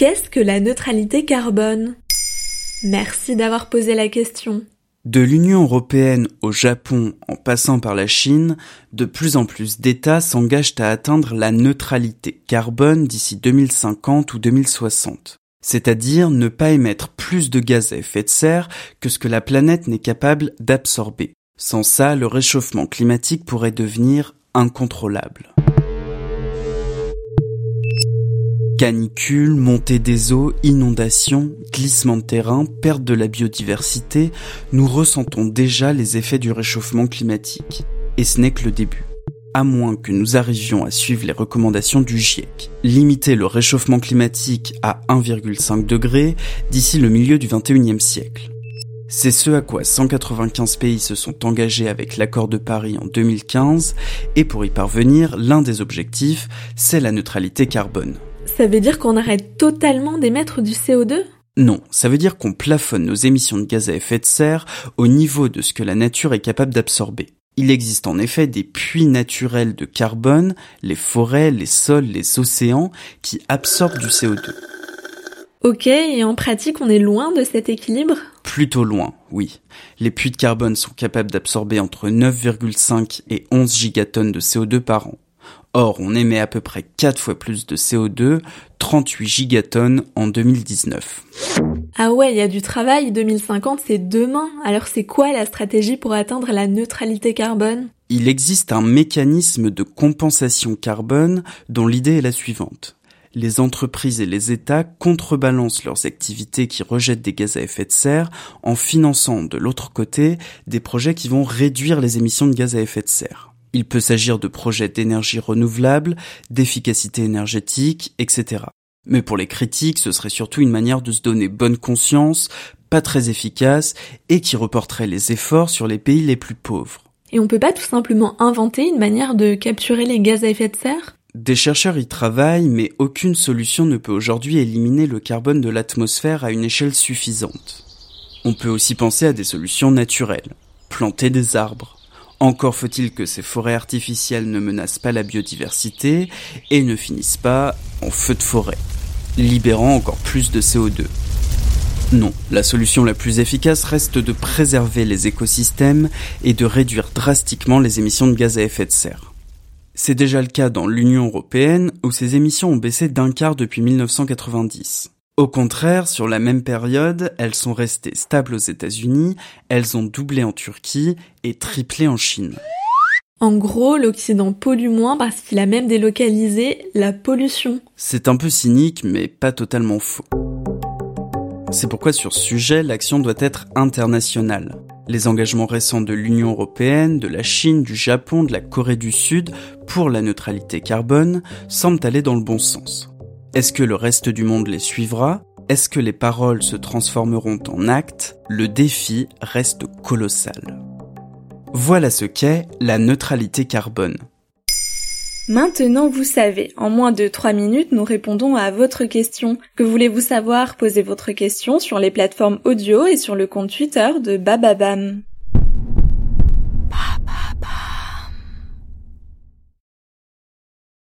Qu'est-ce que la neutralité carbone? Merci d'avoir posé la question. De l'Union européenne au Japon en passant par la Chine, de plus en plus d'États s'engagent à atteindre la neutralité carbone d'ici 2050 ou 2060. C'est-à-dire ne pas émettre plus de gaz à effet de serre que ce que la planète n'est capable d'absorber. Sans ça, le réchauffement climatique pourrait devenir incontrôlable. Canicules, montée des eaux, inondations, glissement de terrain, perte de la biodiversité, nous ressentons déjà les effets du réchauffement climatique. Et ce n'est que le début. À moins que nous arrivions à suivre les recommandations du GIEC. Limiter le réchauffement climatique à 1,5 degré d'ici le milieu du 21e siècle. C'est ce à quoi 195 pays se sont engagés avec l'accord de Paris en 2015, et pour y parvenir, l'un des objectifs, c'est la neutralité carbone. Ça veut dire qu'on arrête totalement d'émettre du CO2 Non, ça veut dire qu'on plafonne nos émissions de gaz à effet de serre au niveau de ce que la nature est capable d'absorber. Il existe en effet des puits naturels de carbone, les forêts, les sols, les océans, qui absorbent du CO2. Ok, et en pratique, on est loin de cet équilibre? Plutôt loin, oui. Les puits de carbone sont capables d'absorber entre 9,5 et 11 gigatonnes de CO2 par an. Or, on émet à peu près 4 fois plus de CO2, 38 gigatonnes en 2019. Ah ouais, il y a du travail, 2050 c'est demain. Alors c'est quoi la stratégie pour atteindre la neutralité carbone? Il existe un mécanisme de compensation carbone dont l'idée est la suivante. Les entreprises et les États contrebalancent leurs activités qui rejettent des gaz à effet de serre en finançant de l'autre côté des projets qui vont réduire les émissions de gaz à effet de serre. Il peut s'agir de projets d'énergie renouvelable, d'efficacité énergétique, etc. Mais pour les critiques, ce serait surtout une manière de se donner bonne conscience, pas très efficace, et qui reporterait les efforts sur les pays les plus pauvres. Et on peut pas tout simplement inventer une manière de capturer les gaz à effet de serre? Des chercheurs y travaillent, mais aucune solution ne peut aujourd'hui éliminer le carbone de l'atmosphère à une échelle suffisante. On peut aussi penser à des solutions naturelles. Planter des arbres, encore faut-il que ces forêts artificielles ne menacent pas la biodiversité et ne finissent pas en feu de forêt, libérant encore plus de CO2. Non, la solution la plus efficace reste de préserver les écosystèmes et de réduire drastiquement les émissions de gaz à effet de serre. C'est déjà le cas dans l'Union européenne où ces émissions ont baissé d'un quart depuis 1990. Au contraire, sur la même période, elles sont restées stables aux États-Unis, elles ont doublé en Turquie et triplé en Chine. En gros, l'Occident pollue moins parce qu'il a même délocalisé la pollution. C'est un peu cynique, mais pas totalement faux. C'est pourquoi sur ce sujet, l'action doit être internationale. Les engagements récents de l'Union européenne, de la Chine, du Japon, de la Corée du Sud pour la neutralité carbone semblent aller dans le bon sens. Est-ce que le reste du monde les suivra? Est-ce que les paroles se transformeront en actes? Le défi reste colossal. Voilà ce qu'est la neutralité carbone. Maintenant, vous savez, en moins de 3 minutes, nous répondons à votre question. Que voulez-vous savoir? Posez votre question sur les plateformes audio et sur le compte Twitter de Bababam.